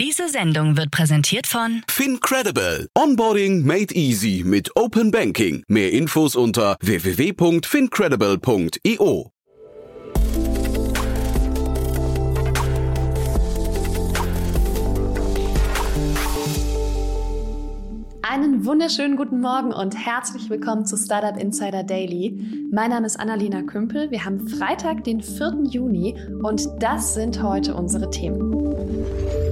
Diese Sendung wird präsentiert von FinCredible. Onboarding made easy mit Open Banking. Mehr Infos unter www.fincredible.io. Einen wunderschönen guten Morgen und herzlich willkommen zu Startup Insider Daily. Mein Name ist Annalena Kümpel. Wir haben Freitag, den 4. Juni und das sind heute unsere Themen.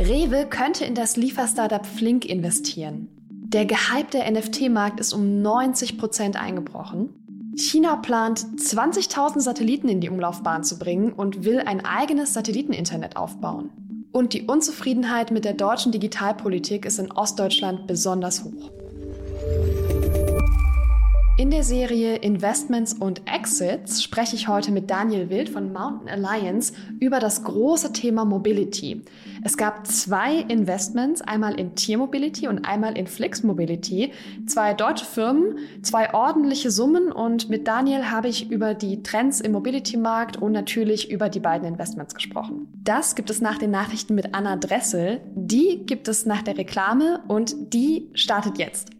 Rewe könnte in das Lieferstartup Flink investieren. Der gehypte NFT-Markt ist um 90 Prozent eingebrochen. China plant, 20.000 Satelliten in die Umlaufbahn zu bringen und will ein eigenes Satelliteninternet aufbauen. Und die Unzufriedenheit mit der deutschen Digitalpolitik ist in Ostdeutschland besonders hoch. In der Serie Investments und Exits spreche ich heute mit Daniel Wild von Mountain Alliance über das große Thema Mobility. Es gab zwei Investments, einmal in Tiermobility und einmal in Flix Mobility. Zwei deutsche Firmen, zwei ordentliche Summen und mit Daniel habe ich über die Trends im Mobility-Markt und natürlich über die beiden Investments gesprochen. Das gibt es nach den Nachrichten mit Anna Dressel. Die gibt es nach der Reklame und die startet jetzt.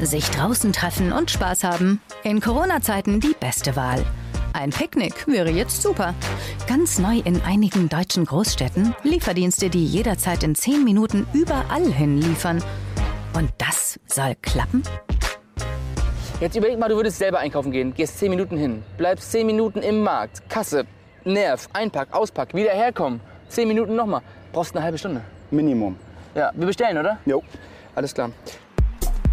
Sich draußen treffen und Spaß haben. In Corona-Zeiten die beste Wahl. Ein Picknick wäre jetzt super. Ganz neu in einigen deutschen Großstädten Lieferdienste, die jederzeit in 10 Minuten überall hin liefern. Und das soll klappen? Jetzt überleg mal, du würdest selber einkaufen gehen, gehst 10 Minuten hin, bleibst 10 Minuten im Markt, Kasse, Nerv, Einpack, Auspack, wieder herkommen, 10 Minuten nochmal, brauchst eine halbe Stunde. Minimum. Ja, wir bestellen, oder? Jo. Alles klar.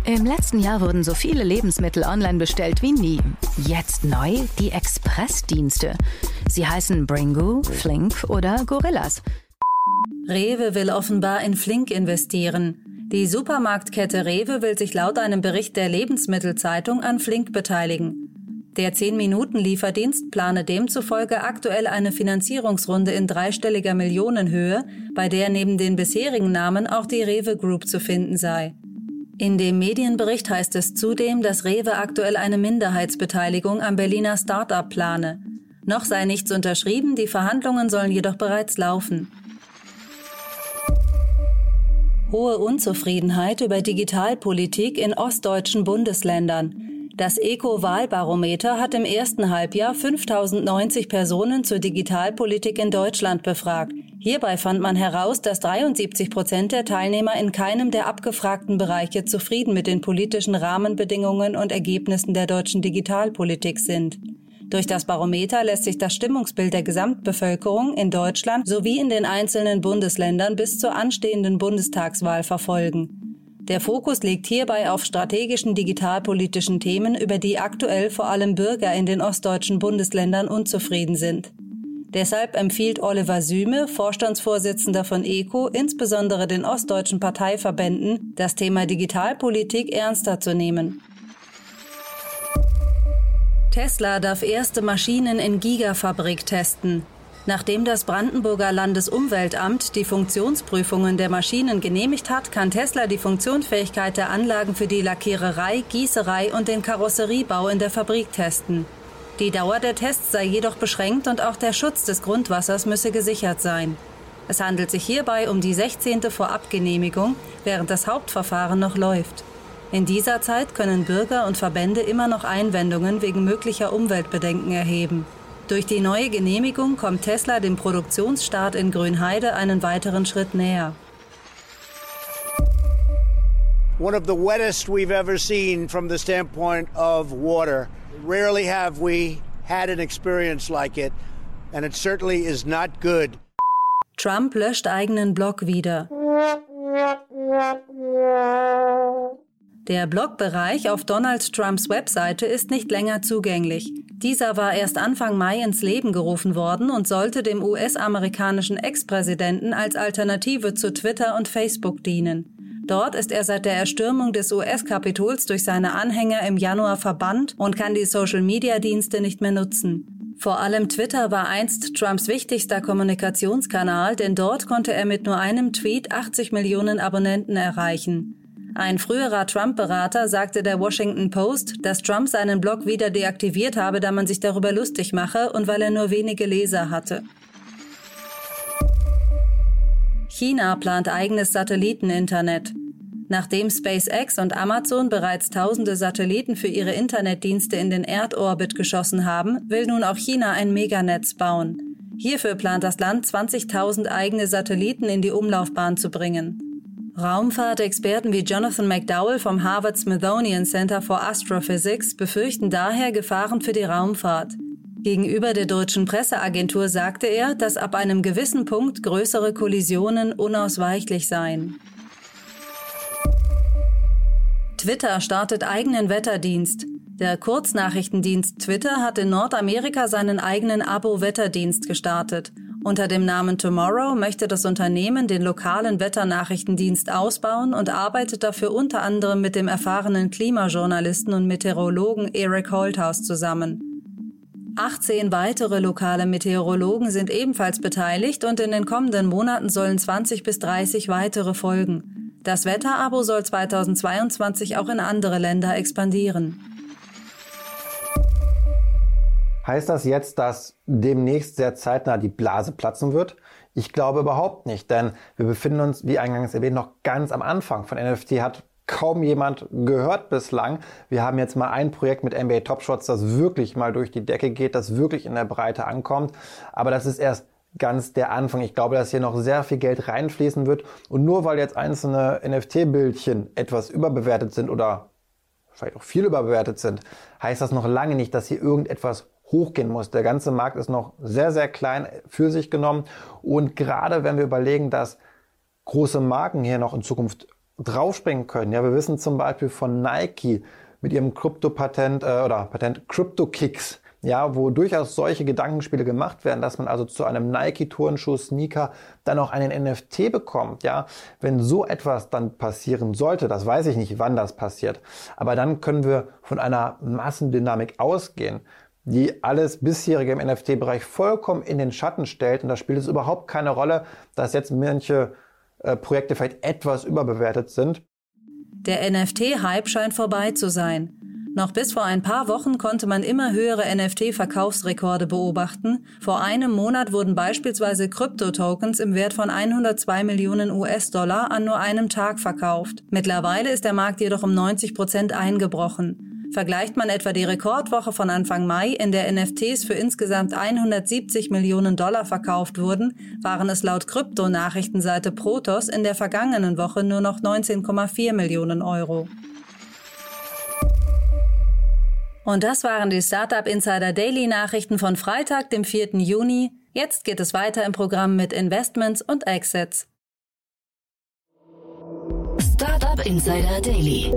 Im letzten Jahr wurden so viele Lebensmittel online bestellt wie nie. Jetzt neu die Expressdienste. Sie heißen Bringu, Flink oder Gorillas. Rewe will offenbar in Flink investieren. Die Supermarktkette Rewe will sich laut einem Bericht der Lebensmittelzeitung an Flink beteiligen. Der 10-Minuten-Lieferdienst plane demzufolge aktuell eine Finanzierungsrunde in dreistelliger Millionenhöhe, bei der neben den bisherigen Namen auch die Rewe Group zu finden sei. In dem Medienbericht heißt es zudem, dass Rewe aktuell eine Minderheitsbeteiligung am Berliner Start-up plane. Noch sei nichts unterschrieben, die Verhandlungen sollen jedoch bereits laufen. Hohe Unzufriedenheit über Digitalpolitik in ostdeutschen Bundesländern. Das Eco-Wahlbarometer hat im ersten Halbjahr 5090 Personen zur Digitalpolitik in Deutschland befragt. Hierbei fand man heraus, dass 73 Prozent der Teilnehmer in keinem der abgefragten Bereiche zufrieden mit den politischen Rahmenbedingungen und Ergebnissen der deutschen Digitalpolitik sind. Durch das Barometer lässt sich das Stimmungsbild der Gesamtbevölkerung in Deutschland sowie in den einzelnen Bundesländern bis zur anstehenden Bundestagswahl verfolgen. Der Fokus liegt hierbei auf strategischen digitalpolitischen Themen, über die aktuell vor allem Bürger in den ostdeutschen Bundesländern unzufrieden sind. Deshalb empfiehlt Oliver Süme, Vorstandsvorsitzender von ECO, insbesondere den ostdeutschen Parteiverbänden, das Thema Digitalpolitik ernster zu nehmen. Tesla darf erste Maschinen in Gigafabrik testen. Nachdem das Brandenburger Landesumweltamt die Funktionsprüfungen der Maschinen genehmigt hat, kann Tesla die Funktionsfähigkeit der Anlagen für die Lackiererei, Gießerei und den Karosseriebau in der Fabrik testen. Die Dauer der Tests sei jedoch beschränkt und auch der Schutz des Grundwassers müsse gesichert sein. Es handelt sich hierbei um die 16. Vorabgenehmigung, während das Hauptverfahren noch läuft. In dieser Zeit können Bürger und Verbände immer noch Einwendungen wegen möglicher Umweltbedenken erheben. Durch die neue Genehmigung kommt Tesla dem Produktionsstart in Grünheide einen weiteren Schritt näher. one of the wettest we've ever seen from the standpoint of water. Rarely have we had an experience like it, and it certainly is not good. Trump löscht eigenen Blog wieder. Der Blogbereich auf Donald Trumps Webseite ist nicht länger zugänglich. Dieser war erst Anfang Mai ins Leben gerufen worden und sollte dem US-amerikanischen Ex-Präsidenten als Alternative zu Twitter und Facebook dienen. Dort ist er seit der Erstürmung des US-Kapitols durch seine Anhänger im Januar verbannt und kann die Social-Media-Dienste nicht mehr nutzen. Vor allem Twitter war einst Trumps wichtigster Kommunikationskanal, denn dort konnte er mit nur einem Tweet 80 Millionen Abonnenten erreichen. Ein früherer Trump-Berater sagte der Washington Post, dass Trump seinen Blog wieder deaktiviert habe, da man sich darüber lustig mache und weil er nur wenige Leser hatte. China plant eigenes Satelliteninternet. Nachdem SpaceX und Amazon bereits tausende Satelliten für ihre Internetdienste in den Erdorbit geschossen haben, will nun auch China ein Meganetz bauen. Hierfür plant das Land 20.000 eigene Satelliten in die Umlaufbahn zu bringen. Raumfahrtexperten wie Jonathan McDowell vom Harvard Smithsonian Center for Astrophysics befürchten daher Gefahren für die Raumfahrt. Gegenüber der deutschen Presseagentur sagte er, dass ab einem gewissen Punkt größere Kollisionen unausweichlich seien. Twitter startet eigenen Wetterdienst. Der Kurznachrichtendienst Twitter hat in Nordamerika seinen eigenen Abo-Wetterdienst gestartet. Unter dem Namen Tomorrow möchte das Unternehmen den lokalen Wetternachrichtendienst ausbauen und arbeitet dafür unter anderem mit dem erfahrenen Klimajournalisten und Meteorologen Eric Holthaus zusammen. 18 weitere lokale Meteorologen sind ebenfalls beteiligt und in den kommenden Monaten sollen 20 bis 30 weitere folgen. Das Wetterabo soll 2022 auch in andere Länder expandieren. Heißt das jetzt, dass demnächst sehr zeitnah die Blase platzen wird? Ich glaube überhaupt nicht, denn wir befinden uns, wie eingangs erwähnt, noch ganz am Anfang. Von NFT hat kaum jemand gehört bislang. Wir haben jetzt mal ein Projekt mit NBA Top Shots, das wirklich mal durch die Decke geht, das wirklich in der Breite ankommt. Aber das ist erst ganz der Anfang. Ich glaube, dass hier noch sehr viel Geld reinfließen wird. Und nur weil jetzt einzelne NFT-Bildchen etwas überbewertet sind oder vielleicht auch viel überbewertet sind, heißt das noch lange nicht, dass hier irgendetwas hochgehen muss. Der ganze Markt ist noch sehr, sehr klein für sich genommen. Und gerade wenn wir überlegen, dass große Marken hier noch in Zukunft draufspringen können. Ja, wir wissen zum Beispiel von Nike mit ihrem Krypto-Patent äh, oder Patent Crypto-Kicks, ja, wo durchaus solche Gedankenspiele gemacht werden, dass man also zu einem Nike-Turnschuh, Sneaker dann auch einen NFT bekommt, ja. Wenn so etwas dann passieren sollte, das weiß ich nicht, wann das passiert, aber dann können wir von einer Massendynamik ausgehen die alles bisherige im NFT-Bereich vollkommen in den Schatten stellt. Und da spielt es überhaupt keine Rolle, dass jetzt manche äh, Projekte vielleicht etwas überbewertet sind. Der NFT-Hype scheint vorbei zu sein. Noch bis vor ein paar Wochen konnte man immer höhere NFT-Verkaufsrekorde beobachten. Vor einem Monat wurden beispielsweise Krypto-Tokens im Wert von 102 Millionen US-Dollar an nur einem Tag verkauft. Mittlerweile ist der Markt jedoch um 90 Prozent eingebrochen. Vergleicht man etwa die Rekordwoche von Anfang Mai, in der NFTs für insgesamt 170 Millionen Dollar verkauft wurden, waren es laut Krypto-Nachrichtenseite Protos in der vergangenen Woche nur noch 19,4 Millionen Euro. Und das waren die Startup Insider Daily Nachrichten von Freitag, dem 4. Juni. Jetzt geht es weiter im Programm mit Investments und Exits. Startup Insider Daily.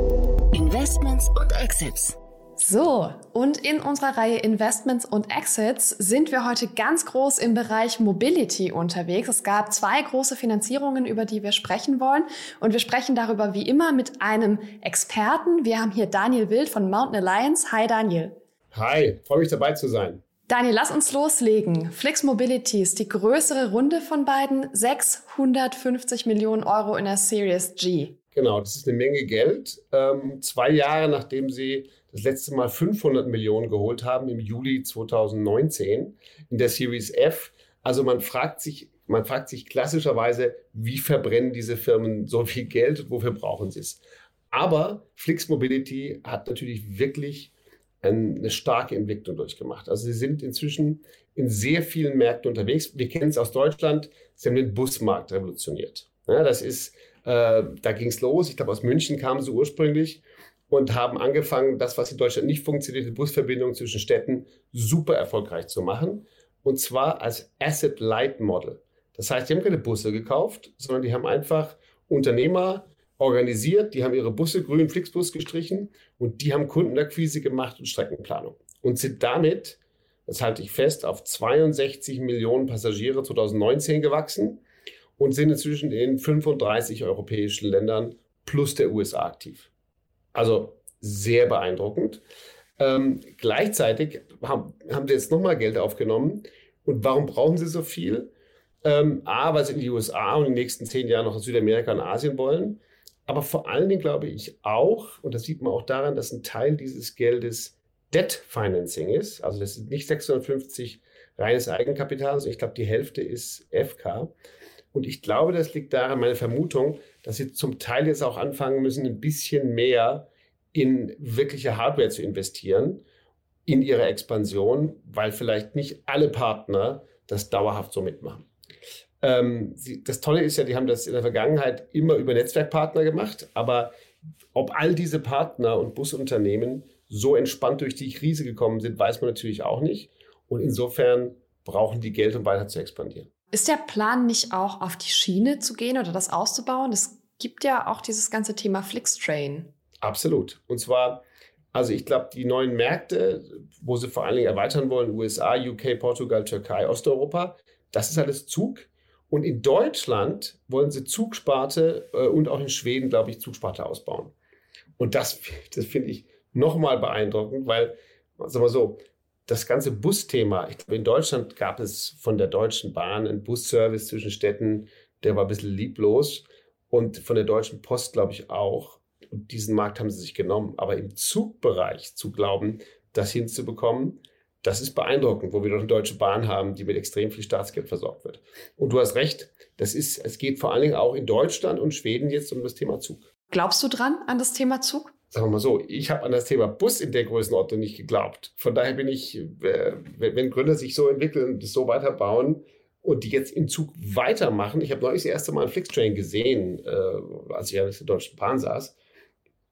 Investments und Exits. So, und in unserer Reihe Investments und Exits sind wir heute ganz groß im Bereich Mobility unterwegs. Es gab zwei große Finanzierungen, über die wir sprechen wollen. Und wir sprechen darüber wie immer mit einem Experten. Wir haben hier Daniel Wild von Mountain Alliance. Hi Daniel. Hi, freue mich dabei zu sein. Daniel, lass uns loslegen. Flix Mobility ist die größere Runde von beiden. 650 Millionen Euro in der Series G. Genau, das ist eine Menge Geld. Ähm, zwei Jahre nachdem sie das letzte Mal 500 Millionen geholt haben, im Juli 2019 in der Series F. Also man fragt sich, man fragt sich klassischerweise, wie verbrennen diese Firmen so viel Geld und wofür brauchen sie es? Aber Flix Mobility hat natürlich wirklich eine starke Entwicklung durchgemacht. Also sie sind inzwischen in sehr vielen Märkten unterwegs. Wir kennen es aus Deutschland, sie haben den Busmarkt revolutioniert. Ja, das ist Äh, da ging es los. Ich glaube, aus München kamen sie ursprünglich und haben angefangen, das, was in Deutschland nicht funktioniert, die Busverbindung zwischen Städten, super erfolgreich zu machen. Und zwar als Asset-Light-Model. Das heißt, die haben keine Busse gekauft, sondern die haben einfach Unternehmer organisiert, die haben ihre Busse grün Flixbus gestrichen und die haben Kundenakquise gemacht und Streckenplanung und sind damit, das halte ich fest, auf 62 Millionen Passagiere 2019 gewachsen und sind inzwischen in 35 europäischen Ländern plus der USA aktiv. Also sehr beeindruckend. Ähm, gleichzeitig haben, haben sie jetzt nochmal Geld aufgenommen. Und warum brauchen sie so viel? Ähm, A, weil sie in die USA und in den nächsten zehn Jahren noch in Südamerika und Asien wollen. Aber vor allen Dingen glaube ich auch, und das sieht man auch daran, dass ein Teil dieses Geldes Debt Financing ist. Also das sind nicht 650 reines Eigenkapital, sondern ich glaube, die Hälfte ist FK. Und ich glaube, das liegt daran, meine Vermutung, dass sie zum Teil jetzt auch anfangen müssen, ein bisschen mehr in wirkliche Hardware zu investieren in ihre Expansion, weil vielleicht nicht alle Partner das dauerhaft so mitmachen. Ähm, sie, das Tolle ist ja, die haben das in der Vergangenheit immer über Netzwerkpartner gemacht, aber ob all diese Partner und Busunternehmen so entspannt durch die Krise gekommen sind, weiß man natürlich auch nicht. Und insofern brauchen die Geld, um weiter zu expandieren. Ist der Plan nicht auch auf die Schiene zu gehen oder das auszubauen? Es gibt ja auch dieses ganze Thema Flixtrain. Absolut. Und zwar, also ich glaube, die neuen Märkte, wo sie vor allen Dingen erweitern wollen, USA, UK, Portugal, Türkei, Osteuropa, das ist alles Zug. Und in Deutschland wollen sie Zugsparte äh, und auch in Schweden, glaube ich, Zugsparte ausbauen. Und das, das finde ich nochmal beeindruckend, weil, sagen wir so, das ganze Busthema, ich glaube, in Deutschland gab es von der Deutschen Bahn einen Busservice zwischen Städten, der war ein bisschen lieblos. Und von der Deutschen Post, glaube ich, auch. Und diesen Markt haben sie sich genommen. Aber im Zugbereich zu glauben, das hinzubekommen, das ist beeindruckend, wo wir doch eine Deutsche Bahn haben, die mit extrem viel Staatsgeld versorgt wird. Und du hast recht, das ist, es geht vor allen Dingen auch in Deutschland und Schweden jetzt um das Thema Zug. Glaubst du dran an das Thema Zug? Sagen wir mal so, ich habe an das Thema Bus in der Größenordnung nicht geglaubt. Von daher bin ich, äh, wenn Gründer sich so entwickeln, das so weiterbauen und die jetzt im Zug weitermachen. Ich habe neulich das erste Mal einen Flixtrain gesehen, äh, als ich an der Deutschen Bahn saß.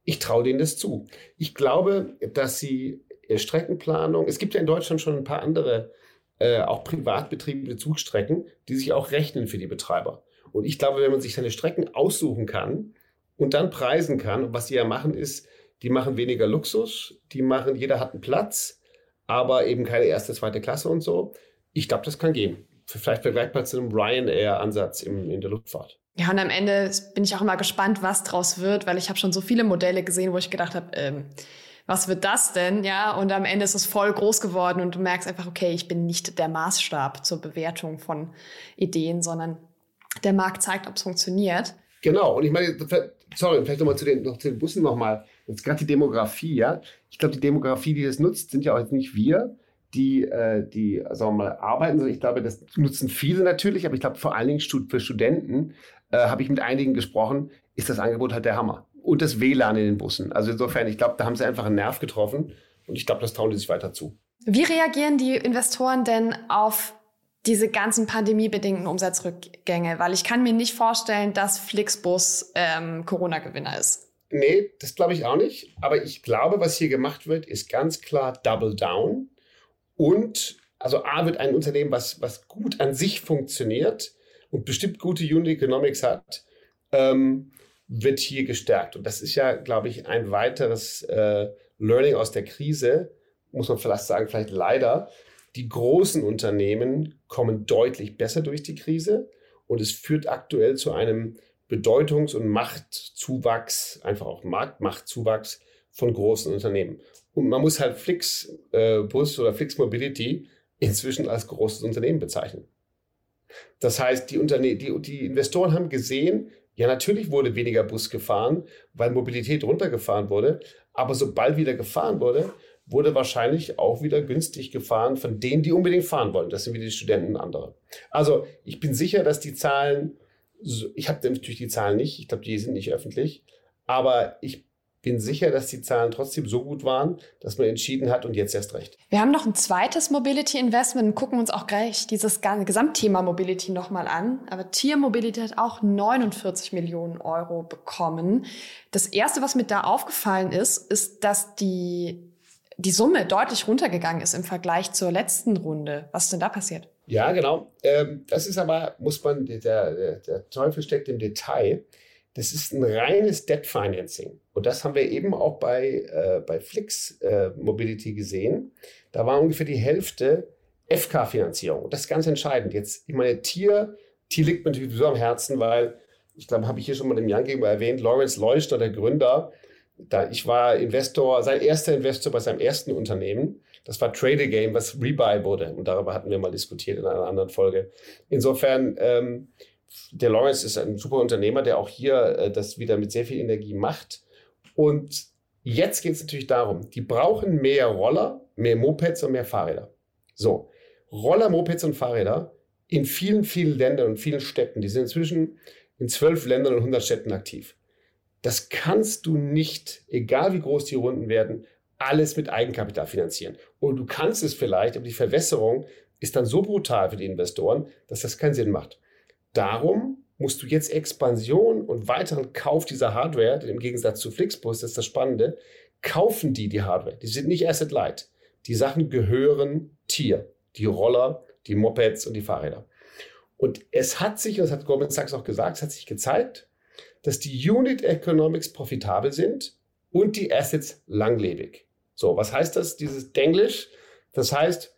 Ich traue denen das zu. Ich glaube, dass sie Streckenplanung, es gibt ja in Deutschland schon ein paar andere, äh, auch privat betriebene Zugstrecken, die sich auch rechnen für die Betreiber. Und ich glaube, wenn man sich seine Strecken aussuchen kann, und dann preisen kann. Und was sie ja machen, ist, die machen weniger Luxus, die machen, jeder hat einen Platz, aber eben keine erste, zweite Klasse und so. Ich glaube, das kann gehen. Vielleicht vergleichbar zu einem Ryanair-Ansatz in der Luftfahrt. Ja, und am Ende bin ich auch immer gespannt, was draus wird, weil ich habe schon so viele Modelle gesehen, wo ich gedacht habe, ähm, was wird das denn? Ja, und am Ende ist es voll groß geworden und du merkst einfach, okay, ich bin nicht der Maßstab zur Bewertung von Ideen, sondern der Markt zeigt, ob es funktioniert. Genau, und ich meine, sorry, vielleicht nochmal zu den, noch zu den Bussen nochmal. Jetzt gerade die Demografie, ja. Ich glaube, die Demografie, die das nutzt, sind ja auch jetzt nicht wir, die, äh, die sagen wir mal, arbeiten, sondern ich glaube, das nutzen viele natürlich, aber ich glaube, vor allen Dingen für Studenten äh, habe ich mit einigen gesprochen, ist das Angebot halt der Hammer. Und das WLAN in den Bussen. Also insofern, ich glaube, da haben sie einfach einen Nerv getroffen und ich glaube, das trauen die sich weiter zu. Wie reagieren die Investoren denn auf diese ganzen pandemiebedingten Umsatzrückgänge, weil ich kann mir nicht vorstellen, dass Flixbus ähm, Corona-Gewinner ist. Nee, das glaube ich auch nicht. Aber ich glaube, was hier gemacht wird, ist ganz klar Double Down. Und also A wird ein Unternehmen, was, was gut an sich funktioniert und bestimmt gute Unit Economics hat, ähm, wird hier gestärkt. Und das ist ja, glaube ich, ein weiteres äh, Learning aus der Krise, muss man vielleicht sagen, vielleicht leider, die großen Unternehmen kommen deutlich besser durch die Krise und es führt aktuell zu einem Bedeutungs- und Machtzuwachs, einfach auch Marktmachtzuwachs von großen Unternehmen. Und man muss halt Flixbus äh, oder Flix Mobility inzwischen als großes Unternehmen bezeichnen. Das heißt, die, Unterne die, die Investoren haben gesehen, ja, natürlich wurde weniger Bus gefahren, weil Mobilität runtergefahren wurde. Aber sobald wieder gefahren wurde, wurde wahrscheinlich auch wieder günstig gefahren von denen, die unbedingt fahren wollen. Das sind wieder die Studenten und andere. Also ich bin sicher, dass die Zahlen, ich habe natürlich die Zahlen nicht, ich glaube, die sind nicht öffentlich, aber ich bin sicher, dass die Zahlen trotzdem so gut waren, dass man entschieden hat und jetzt erst recht. Wir haben noch ein zweites Mobility Investment und gucken uns auch gleich dieses Gesamtthema Mobility nochmal an. Aber Tier Mobility hat auch 49 Millionen Euro bekommen. Das erste, was mir da aufgefallen ist, ist, dass die, die Summe deutlich runtergegangen ist im Vergleich zur letzten Runde. Was ist denn da passiert? Ja, genau. Ähm, das ist aber, muss man, der, der, der Teufel steckt im Detail. Das ist ein reines Debt Financing. Und das haben wir eben auch bei, äh, bei Flix äh, Mobility gesehen. Da war ungefähr die Hälfte FK-Finanzierung. Das ist ganz entscheidend. Jetzt, ich meine, Tier, Tier liegt mir natürlich so am Herzen, weil, ich glaube, habe ich hier schon mal im Jan gegenüber erwähnt, Lawrence Leuchter, der Gründer, da ich war Investor, sein erster Investor bei seinem ersten Unternehmen. Das war Trade Game, was Rebuy wurde. Und darüber hatten wir mal diskutiert in einer anderen Folge. Insofern, ähm, der Lawrence ist ein super Unternehmer, der auch hier äh, das wieder mit sehr viel Energie macht. Und jetzt geht es natürlich darum, die brauchen mehr Roller, mehr Mopeds und mehr Fahrräder. So, Roller, Mopeds und Fahrräder in vielen, vielen Ländern und vielen Städten. Die sind inzwischen in zwölf Ländern und 100 Städten aktiv. Das kannst du nicht, egal wie groß die Runden werden, alles mit Eigenkapital finanzieren. Und du kannst es vielleicht, aber die Verwässerung ist dann so brutal für die Investoren, dass das keinen Sinn macht. Darum musst du jetzt Expansion und weiteren Kauf dieser Hardware, denn im Gegensatz zu Flixbus, das ist das Spannende, kaufen die die Hardware. Die sind nicht Asset Light. Die Sachen gehören Tier. Die Roller, die Mopeds und die Fahrräder. Und es hat sich, das hat Goldman Sachs auch gesagt, es hat sich gezeigt, dass die Unit Economics profitabel sind und die Assets langlebig. So, was heißt das, dieses Denglisch? Das heißt,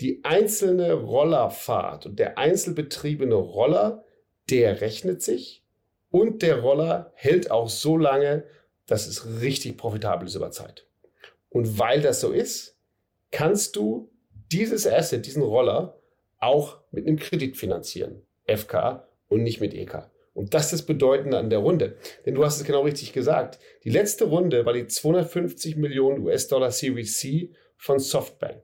die einzelne Rollerfahrt und der einzelbetriebene Roller, der rechnet sich und der Roller hält auch so lange, dass es richtig profitabel ist über Zeit. Und weil das so ist, kannst du dieses Asset, diesen Roller, auch mit einem Kredit finanzieren. FK und nicht mit EK. Und das ist das Bedeutende an der Runde. Denn du hast es genau richtig gesagt. Die letzte Runde war die 250 Millionen US-Dollar Series C von Softbank.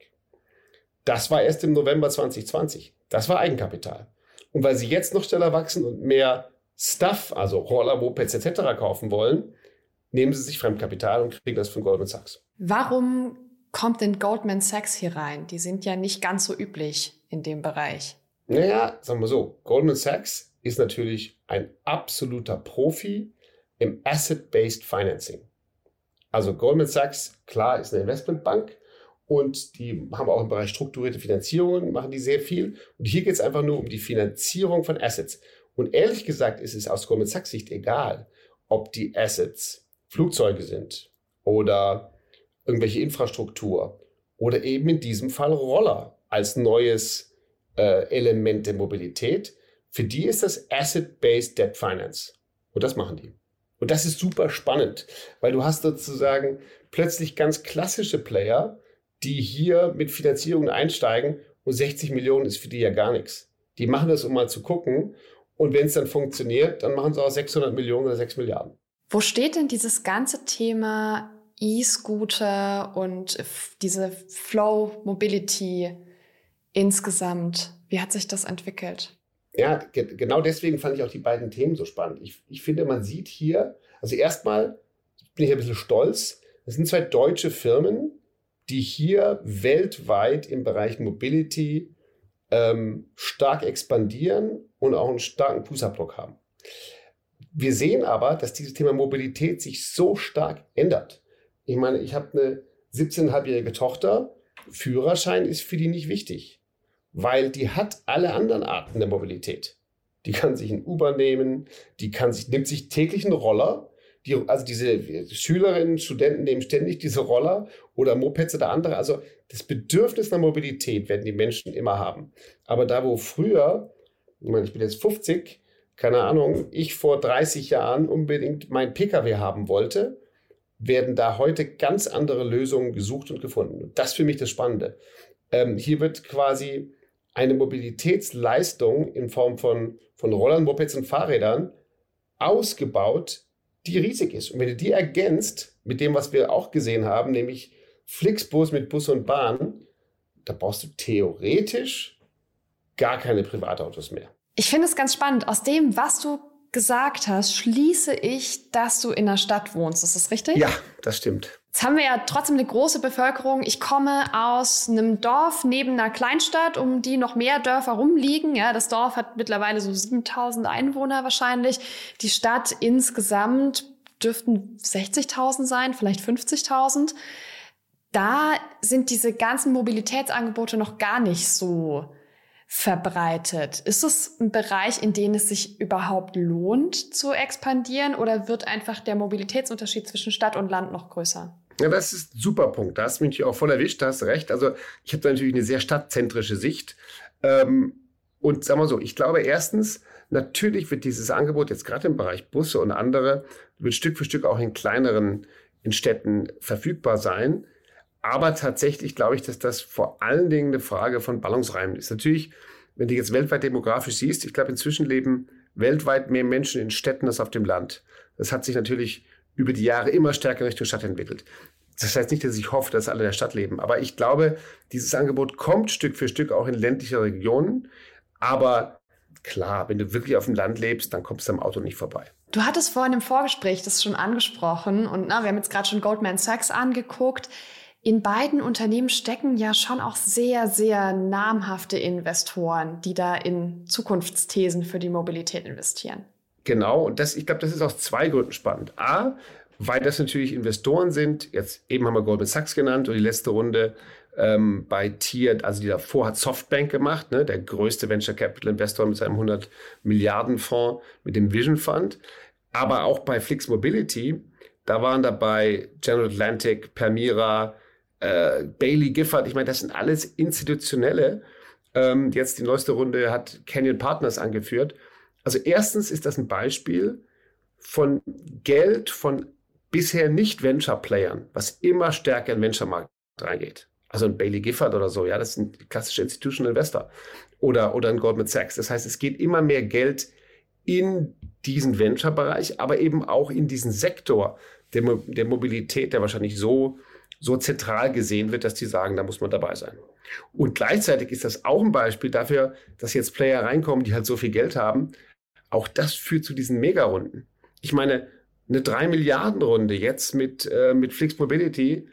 Das war erst im November 2020. Das war Eigenkapital. Und weil sie jetzt noch schneller wachsen und mehr Stuff, also Roller, Mopeds etc. kaufen wollen, nehmen sie sich Fremdkapital und kriegen das von Goldman Sachs. Warum kommt denn Goldman Sachs hier rein? Die sind ja nicht ganz so üblich in dem Bereich. Naja, sagen wir so, Goldman Sachs ist natürlich ein absoluter Profi im Asset-Based Financing. Also Goldman Sachs, klar, ist eine Investmentbank und die haben auch im Bereich strukturierte Finanzierungen, machen die sehr viel. Und hier geht es einfach nur um die Finanzierung von Assets. Und ehrlich gesagt ist es aus Goldman Sachs Sicht egal, ob die Assets Flugzeuge sind oder irgendwelche Infrastruktur oder eben in diesem Fall Roller als neues äh, Element der Mobilität. Für die ist das Asset-Based Debt Finance. Und das machen die. Und das ist super spannend, weil du hast sozusagen plötzlich ganz klassische Player, die hier mit Finanzierungen einsteigen und 60 Millionen ist für die ja gar nichts. Die machen das, um mal zu gucken. Und wenn es dann funktioniert, dann machen sie auch 600 Millionen oder 6 Milliarden. Wo steht denn dieses ganze Thema E-Scooter und diese Flow Mobility insgesamt? Wie hat sich das entwickelt? Ja, ge genau deswegen fand ich auch die beiden Themen so spannend. Ich, ich finde, man sieht hier, also erstmal bin ich ein bisschen stolz, das sind zwei deutsche Firmen, die hier weltweit im Bereich Mobility ähm, stark expandieren und auch einen starken Fußabdruck haben. Wir sehen aber, dass dieses Thema Mobilität sich so stark ändert. Ich meine, ich habe eine 17,5-jährige Tochter, Führerschein ist für die nicht wichtig weil die hat alle anderen Arten der Mobilität. Die kann sich ein Uber nehmen, die kann sich, nimmt sich täglich einen Roller. Die, also diese Schülerinnen, Studenten nehmen ständig diese Roller oder Mopeds oder andere. Also das Bedürfnis nach Mobilität werden die Menschen immer haben. Aber da, wo früher, ich meine, ich bin jetzt 50, keine Ahnung, ich vor 30 Jahren unbedingt mein Pkw haben wollte, werden da heute ganz andere Lösungen gesucht und gefunden. Und das ist für mich das Spannende. Ähm, hier wird quasi eine Mobilitätsleistung in Form von, von Rollern, Mopeds und Fahrrädern ausgebaut, die riesig ist. Und wenn du die ergänzt mit dem, was wir auch gesehen haben, nämlich Flixbus mit Bus und Bahn, da brauchst du theoretisch gar keine Privatautos mehr. Ich finde es ganz spannend. Aus dem, was du gesagt hast, schließe ich, dass du in der Stadt wohnst. Ist das richtig? Ja, das stimmt. Jetzt haben wir ja trotzdem eine große Bevölkerung. Ich komme aus einem Dorf neben einer Kleinstadt, um die noch mehr Dörfer rumliegen. Ja, das Dorf hat mittlerweile so 7000 Einwohner wahrscheinlich. Die Stadt insgesamt dürften 60.000 sein, vielleicht 50.000. Da sind diese ganzen Mobilitätsangebote noch gar nicht so verbreitet. Ist es ein Bereich, in dem es sich überhaupt lohnt zu expandieren oder wird einfach der Mobilitätsunterschied zwischen Stadt und Land noch größer? Ja, das ist ein super Punkt. Da hast du mich auch voll erwischt, da hast du recht. Also ich habe da natürlich eine sehr stadtzentrische Sicht. Ähm, und sagen wir so, ich glaube erstens, natürlich wird dieses Angebot jetzt gerade im Bereich Busse und andere, wird Stück für Stück auch in kleineren in Städten verfügbar sein. Aber tatsächlich glaube ich, dass das vor allen Dingen eine Frage von Ballungsräumen ist. Natürlich, wenn du jetzt weltweit demografisch siehst, ich glaube, inzwischen leben weltweit mehr Menschen in Städten als auf dem Land. Das hat sich natürlich über die Jahre immer stärker Richtung Stadt entwickelt. Das heißt nicht, dass ich hoffe, dass alle in der Stadt leben. Aber ich glaube, dieses Angebot kommt Stück für Stück auch in ländliche Regionen. Aber klar, wenn du wirklich auf dem Land lebst, dann kommst du am Auto nicht vorbei. Du hattest vorhin im Vorgespräch das schon angesprochen und na, wir haben jetzt gerade schon Goldman Sachs angeguckt in beiden Unternehmen stecken ja schon auch sehr, sehr namhafte Investoren, die da in Zukunftsthesen für die Mobilität investieren. Genau, und das, ich glaube, das ist aus zwei Gründen spannend. A, weil das natürlich Investoren sind. Jetzt eben haben wir Goldman Sachs genannt und die letzte Runde ähm, bei Tier, also die davor hat Softbank gemacht, ne, der größte Venture Capital Investor mit seinem 100 Milliarden Fonds, mit dem Vision Fund. Aber auch bei Flix Mobility, da waren dabei General Atlantic, Permira, äh, Bailey Gifford, ich meine, das sind alles institutionelle. Ähm, jetzt die neueste Runde hat Canyon Partners angeführt. Also erstens ist das ein Beispiel von Geld von bisher nicht Venture-Playern, was immer stärker in den Venture-Markt reingeht. Also ein Bailey Gifford oder so, ja, das sind klassische Institutional Investor. Oder, oder ein Goldman Sachs. Das heißt, es geht immer mehr Geld in diesen Venture-Bereich, aber eben auch in diesen Sektor der, Mo der Mobilität, der wahrscheinlich so so zentral gesehen wird, dass die sagen, da muss man dabei sein. Und gleichzeitig ist das auch ein Beispiel dafür, dass jetzt Player reinkommen, die halt so viel Geld haben. Auch das führt zu diesen Megarunden. Ich meine, eine 3 Milliarden Runde jetzt mit, äh, mit Flix Mobility,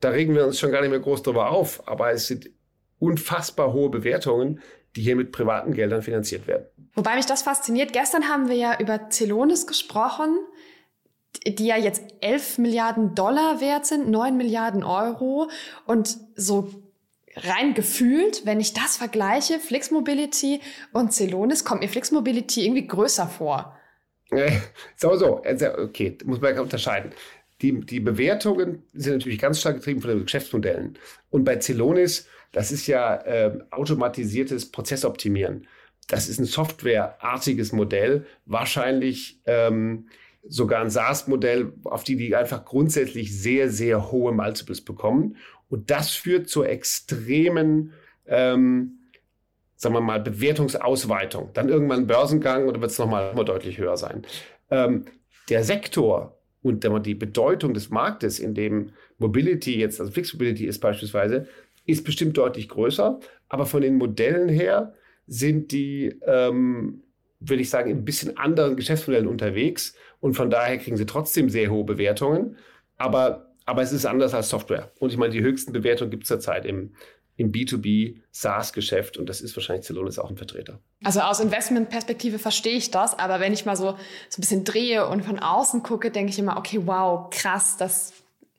da regen wir uns schon gar nicht mehr groß drüber auf. Aber es sind unfassbar hohe Bewertungen, die hier mit privaten Geldern finanziert werden. Wobei mich das fasziniert. Gestern haben wir ja über Celonis gesprochen die ja jetzt 11 Milliarden Dollar wert sind, 9 Milliarden Euro. Und so rein gefühlt, wenn ich das vergleiche, Flix Mobility und Celonis, kommt mir Flix Mobility irgendwie größer vor. Äh, so, so, also, okay, muss man unterscheiden. Die, die Bewertungen sind natürlich ganz stark getrieben von den Geschäftsmodellen. Und bei Celonis, das ist ja äh, automatisiertes Prozessoptimieren. Das ist ein softwareartiges Modell, wahrscheinlich ähm, sogar ein SaaS-Modell, auf die die einfach grundsätzlich sehr, sehr hohe Multiples bekommen. Und das führt zur extremen, ähm, sagen wir mal, Bewertungsausweitung. Dann irgendwann Börsengang oder wird es nochmal deutlich höher sein. Ähm, der Sektor und die Bedeutung des Marktes, in dem Mobility jetzt, also Fixed Mobility ist beispielsweise, ist bestimmt deutlich größer. Aber von den Modellen her sind die, ähm, würde ich sagen, in ein bisschen anderen Geschäftsmodellen unterwegs und von daher kriegen sie trotzdem sehr hohe Bewertungen. Aber, aber es ist anders als Software. Und ich meine, die höchsten Bewertungen gibt es zurzeit im, im B2B SaaS-Geschäft und das ist wahrscheinlich Celonis auch ein Vertreter. Also aus Investmentperspektive verstehe ich das, aber wenn ich mal so, so ein bisschen drehe und von außen gucke, denke ich immer, okay, wow, krass, das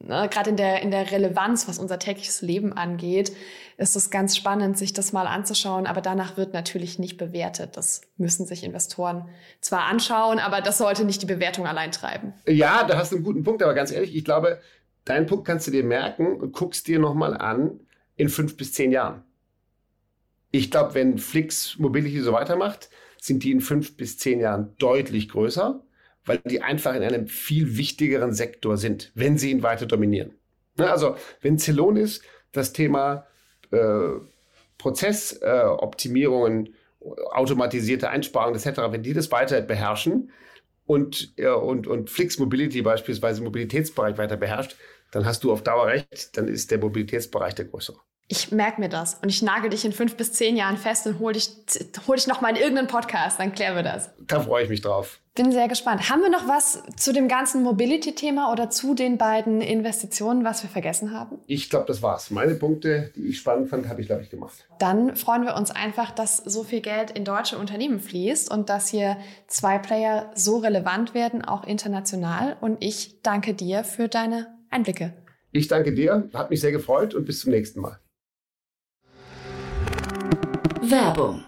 ne, gerade in der, in der Relevanz, was unser tägliches Leben angeht, ist es ganz spannend, sich das mal anzuschauen. Aber danach wird natürlich nicht bewertet. Das müssen sich Investoren zwar anschauen, aber das sollte nicht die Bewertung allein treiben. Ja, da hast du einen guten Punkt, aber ganz ehrlich, ich glaube, deinen Punkt kannst du dir merken und guckst dir nochmal an in fünf bis zehn Jahren. Ich glaube, wenn Flix Mobility so weitermacht, sind die in fünf bis zehn Jahren deutlich größer weil die einfach in einem viel wichtigeren Sektor sind, wenn sie ihn weiter dominieren. Ne, also wenn Celonis das Thema äh, Prozessoptimierungen, äh, automatisierte Einsparungen etc., wenn die das weiter beherrschen und, äh, und, und Flix Mobility beispielsweise im Mobilitätsbereich weiter beherrscht, dann hast du auf Dauer recht, dann ist der Mobilitätsbereich der größere. Ich merke mir das und ich nagel dich in fünf bis zehn Jahren fest und hol dich, hol dich nochmal in irgendeinen Podcast, dann klären wir das. Da freue ich mich drauf. Bin sehr gespannt. Haben wir noch was zu dem ganzen Mobility-Thema oder zu den beiden Investitionen, was wir vergessen haben? Ich glaube, das war's. Meine Punkte, die ich spannend fand, habe ich, glaube ich, gemacht. Dann freuen wir uns einfach, dass so viel Geld in deutsche Unternehmen fließt und dass hier zwei Player so relevant werden, auch international. Und ich danke dir für deine Einblicke. Ich danke dir, hat mich sehr gefreut und bis zum nächsten Mal. Werbung.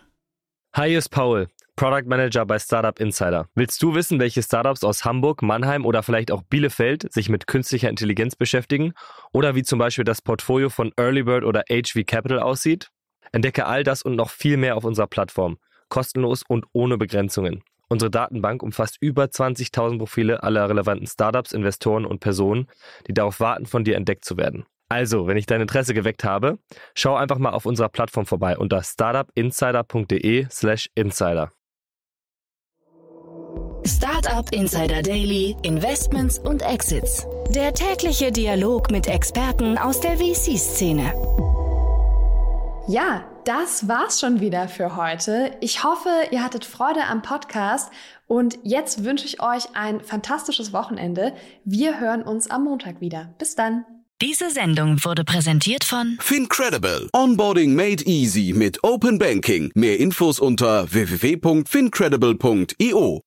Hi, hier ist Paul, Product Manager bei Startup Insider. Willst du wissen, welche Startups aus Hamburg, Mannheim oder vielleicht auch Bielefeld sich mit künstlicher Intelligenz beschäftigen? Oder wie zum Beispiel das Portfolio von Earlybird oder HV Capital aussieht? Entdecke all das und noch viel mehr auf unserer Plattform. Kostenlos und ohne Begrenzungen. Unsere Datenbank umfasst über 20.000 Profile aller relevanten Startups, Investoren und Personen, die darauf warten, von dir entdeckt zu werden. Also, wenn ich dein Interesse geweckt habe, schau einfach mal auf unserer Plattform vorbei unter startupinsider.de/slash insider. Startup Insider Daily, Investments und Exits. Der tägliche Dialog mit Experten aus der VC-Szene. Ja, das war's schon wieder für heute. Ich hoffe, ihr hattet Freude am Podcast und jetzt wünsche ich euch ein fantastisches Wochenende. Wir hören uns am Montag wieder. Bis dann. Diese Sendung wurde präsentiert von Fincredible. Onboarding made easy mit Open Banking. Mehr Infos unter www.fincredible.io.